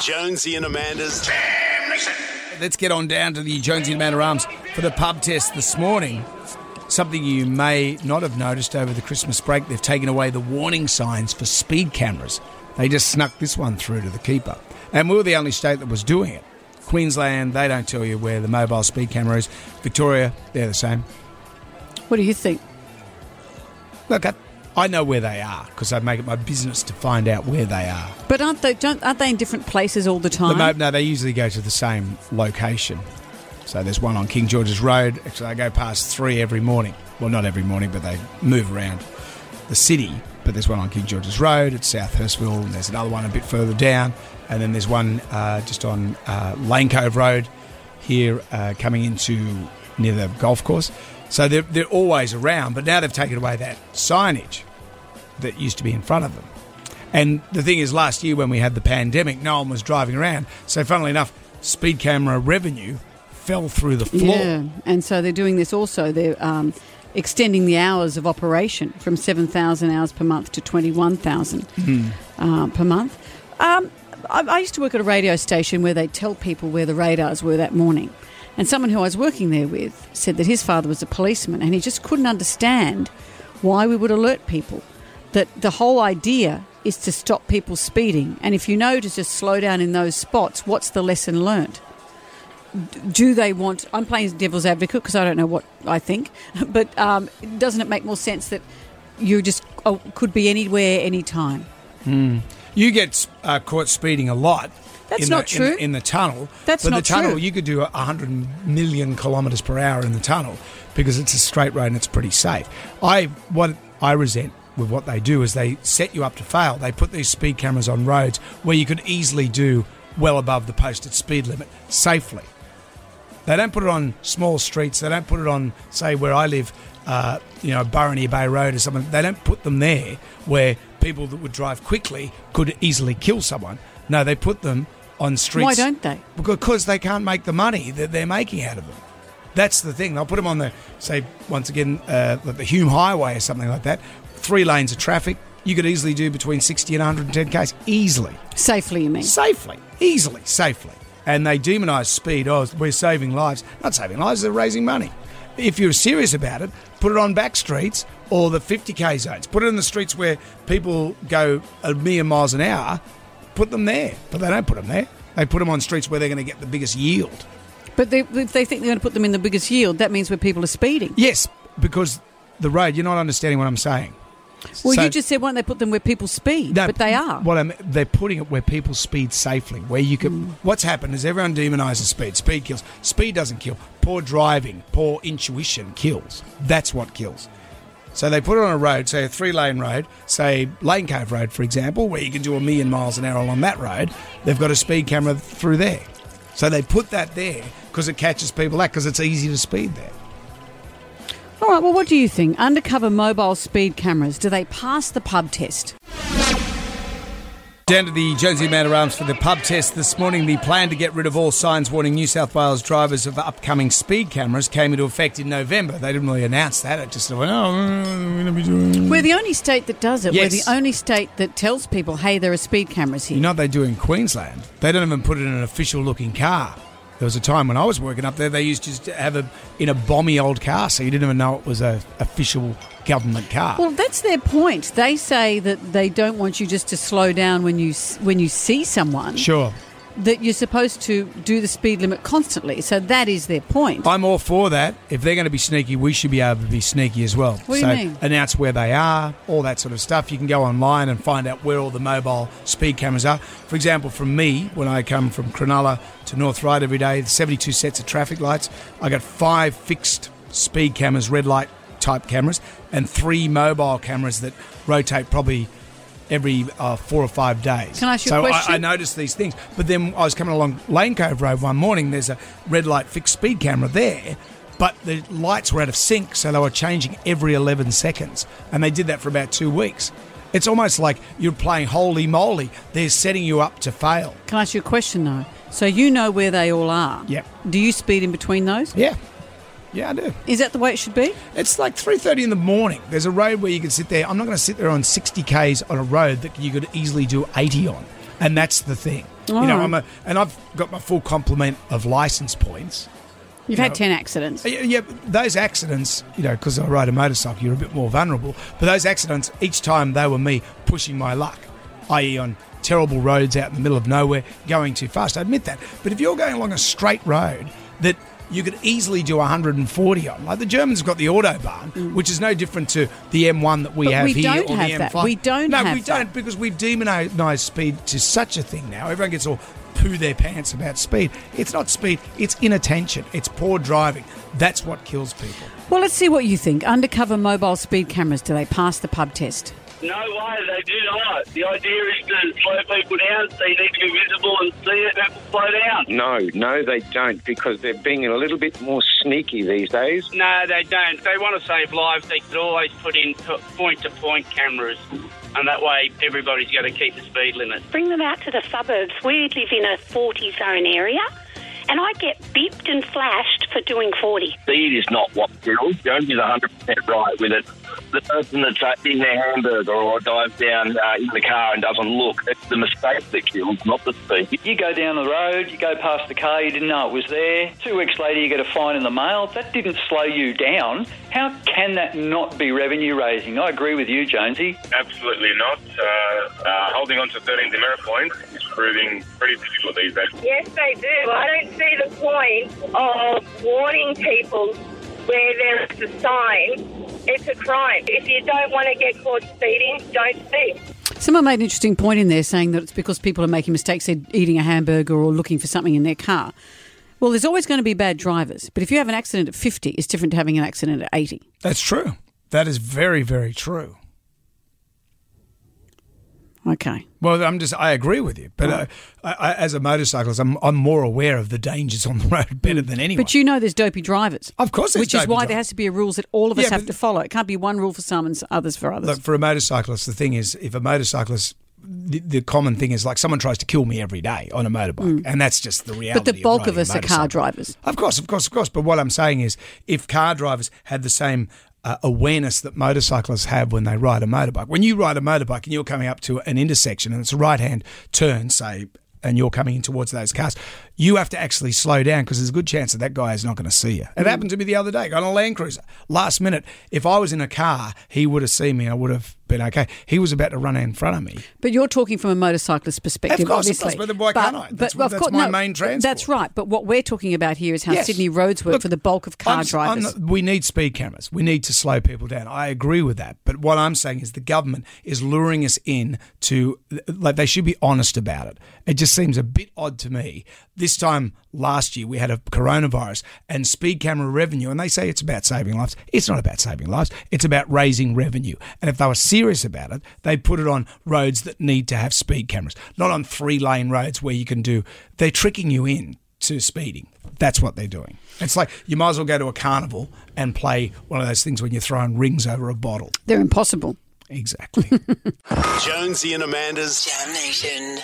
Jonesy and Amanda's Let's get on down to the Jonesy and Amanda Arms for the pub test this morning. Something you may not have noticed over the Christmas break, they've taken away the warning signs for speed cameras. They just snuck this one through to the keeper. And we were the only state that was doing it. Queensland, they don't tell you where the mobile speed camera is. Victoria, they're the same. What do you think? Look, I, I know where they are because I make it my business to find out where they are. But aren't they? Don't aren't they in different places all the The time? mo- no, they usually go to the same location. So there's one on King George's Road. Actually, I go past three every morning. Well, not every morning, but they move around the city. But there's one on King George's Road at South Hurstville, and there's another one a bit further down, and then there's one uh, just on uh, Lane Cove Road here, uh, coming into near the golf course. So they're, they're always around, but now they've taken away that signage that used to be in front of them. And the thing is, last year when we had the pandemic, no one was driving around. So, funnily enough, speed camera revenue fell through the floor. Yeah, and so they're doing this also. They're um, extending the hours of operation from seven thousand hours per month to twenty one thousand uh, per month. Um, I, I used to work at a radio station where they tell people where the radars were that morning. And someone who I was working there with said that his father was a policeman and he just couldn't understand why we would alert people. That the whole idea is to stop people speeding. And if you know to just slow down in those spots, what's the lesson learnt? do they want? I'm playing devil's advocate because I don't know what I think, but um, doesn't it make more sense that you just oh, could be anywhere, anytime? You get uh, caught speeding a lot. That's in not the, true. In, in the tunnel. That's but not the tunnel, true. you could do 100 million kilometres per hour in the tunnel because it's a straight road and it's pretty safe. I What I resent with what they do is they set you up to fail. They put these speed cameras on roads where you could easily do well above the posted speed limit safely. They don't put it on small streets. They don't put it on, say, where I live, uh, you know, Burraneer Bay Road or something. They don't put them there where people that would drive quickly could easily kill someone. No, they put them on streets. Why don't they? Because they can't make the money that they're making out of them. That's the thing. They'll put them on the, say, once again, uh, the Hume Highway or something like that. Three lanes of traffic. You could easily do between 60 and 110 k's easily Safely, you mean? safely, easily, safely. And they demonise speed. Oh, we're saving lives. Not saving lives, they're raising money. If you're serious about it, put it on back streets or the 50k zones. Put it in the streets where people go a million miles an hour. Put them there. But they don't put them there. They put them on streets where they're going to get the biggest yield. But they, if they think they're going to put them in the biggest yield, that means where people are speeding. Yes, because the road, you're not understanding what I'm saying. Well, So- you just said, why don't they put them where people speed? No, but they are. What I'm, they're putting it where people speed safely. Where you can. Mm. What's happened is everyone demonises speed. Speed kills. Speed doesn't kill. Poor driving, poor intuition kills. That's what kills. So they put it on a road, say a three-lane road, say Lane Cove Road, for example, where you can do a million miles an hour along that road. They've got a speed camera through there. So they put that there because it catches people out because it's easy to speed there. All right, well, what do you think? Undercover mobile speed cameras, do they pass the pub test? Down to the Jonesy Manor Arms for the pub test this morning. The plan to get rid of all signs warning New South Wales drivers of upcoming speed cameras came into effect in November. They didn't really announce that. It just went, oh, we're going to be doing. We're the only state that does it. We're the only state that tells people, hey, there are speed cameras here. You know what they do in Queensland? They don't even put it in an official looking car. There was a time when I was working up there, they used to just have it in a bomby old car, so you didn't even know it was a official government car. Well, that's their point. They say that they don't want you just to slow down when you when you see someone. sure. That you're supposed to do the speed limit constantly. So that is their point. I'm all for that. If they're going to be sneaky, we should be able to be sneaky as well. What do you so mean? announce where they are, all that sort of stuff. You can go online and find out where all the mobile speed cameras are. For example, from me, when I come from Cronulla to North Ryde every day, 72 sets of traffic lights. I got five fixed speed cameras, red light type cameras, and three mobile cameras that rotate probably every uh, four or five days. Can I ask you a so question? I, I noticed these things. But then I was coming along Lane Cove Road one morning. There's a red light fixed speed camera there, but the lights were out of sync, so they were changing every 11 seconds, and they did that for about two weeks. It's almost like you're playing holy moly. They're setting you up to fail. Can I ask you a question though? So you know where they all are. Yep. Do you speed in between those? Yeah, yeah, I do. Is that the way it should be? It's like 3.30 in the morning. There's a road where you can sit there. I'm not going to sit there on 60 Ks on a road that you could easily do 80 on. and that's the thing. you know. Oh. I'm a, and I've got my full complement of license points. You've you had know- 10 accidents. Yeah, yeah, those accidents, you know, because I ride a motorcycle, you're a bit more vulnerable. But those accidents, each time they were me pushing my luck, i.e., on terrible roads out in the middle of nowhere, going too fast. I admit that. But if you're going along a straight road that you could easily do 140 on, like the Germans have got the autobahn, which is no different to the M1 that we Mm. But have we here don't or have the that. M5. We don't No, we don't because we've demonised speed to such a thing now. Everyone gets all poo their pants about speed. It's not speed, it's inattention, it's poor driving. That's what kills people. Well, let's see what you think. Undercover mobile speed cameras, do they pass the pub test? No way, they do not. The idea is to slow people down so you need to be visible and see it, people slow down. No, no, they don't because they're being a little bit more sneaky these days. No, they don't. If they want to save lives, they could always put in point to point cameras. And that way, everybody's going to keep the speed limit. bring them out to the suburbs. We live in a 40 zone area, and I get beeped and flashed for doing 40. Speed is not what kills. Jones is 100% right with it. The person that's uh, in their hamburger or dives down uh, in the car and doesn't look, it's the mistake that kills, not the speed. You go down the road, you go past the car, you didn't know it was there. Two weeks later, you get a fine in the mail. That didn't slow you down. How can that not be revenue raising? I agree with you, Jonesy. Absolutely not. Uh, uh, holding on to 13 demerit points is proving pretty difficult these days. Yes, they do. I don't see the point of warning people where there is a sign. It's a crime. If you don't want to get caught speeding, don't speed. Someone made an interesting point in there saying that it's because people are making mistakes, they're eating a hamburger or looking for something in their car. Well, there's always going to be bad drivers, but if you have an accident at 50, it's different to having an accident at 80. That's true. That is very, very true. Okay. Well, I'm just, I agree with you. But uh, I, I, as a motorcyclist, I'm, I'm more aware of the dangers on the road better than anyone. But you know there's dopey drivers. Of course there's Which is why drivers. there has to be a rules that all of us Yeah, have to follow. It can't be one rule for some and others for others. Look, for a motorcyclist, the thing is, if a motorcyclist, the, the common thing is like someone tries to kill me every day on a motorbike, and that's just the reality. Mm. but the bulk of a us are car drivers. Of course, of course, of course. But what I'm saying is, if car drivers had the same uh, awareness that motorcyclists have when they ride a motorbike, when you ride a motorbike and you're coming up to an intersection and it's a right hand turn, say, and you're coming in towards those cars, you have to actually slow down because there's a good chance that that guy is not going to see you. It mm. happened to me the other day got on a Land Cruiser. Last minute, if I was in a car, he would have seen me. I would have been okay. He was about to run in front of me. But you're talking from a motorcyclist perspective, Of course, of obviously. course, but why can't I? That's- of that's course- my no, main transport. That's right. But what we're talking about here is how Yes. Sydney roads work Look, for the bulk of car I'm s- I'm drivers. we need speed cameras. We need to slow people down. I agree with that. But what I'm saying is the government is luring us in to, like, they should be honest about it. It just seems a bit odd to me. This time last year, we had a coronavirus and speed camera revenue, and they say it's about saving lives. It's not about saving lives, it's about raising revenue. And if they were serious about it, they'd put it on roads that need to have speed cameras, not on three lane roads where you can do, they're tricking you in to speeding. That's what they're doing. It's like you might as well go to a carnival and play one of those things when you're throwing rings over a bottle. They're impossible. Exactly. Jonesy and Amanda's Jam Nation.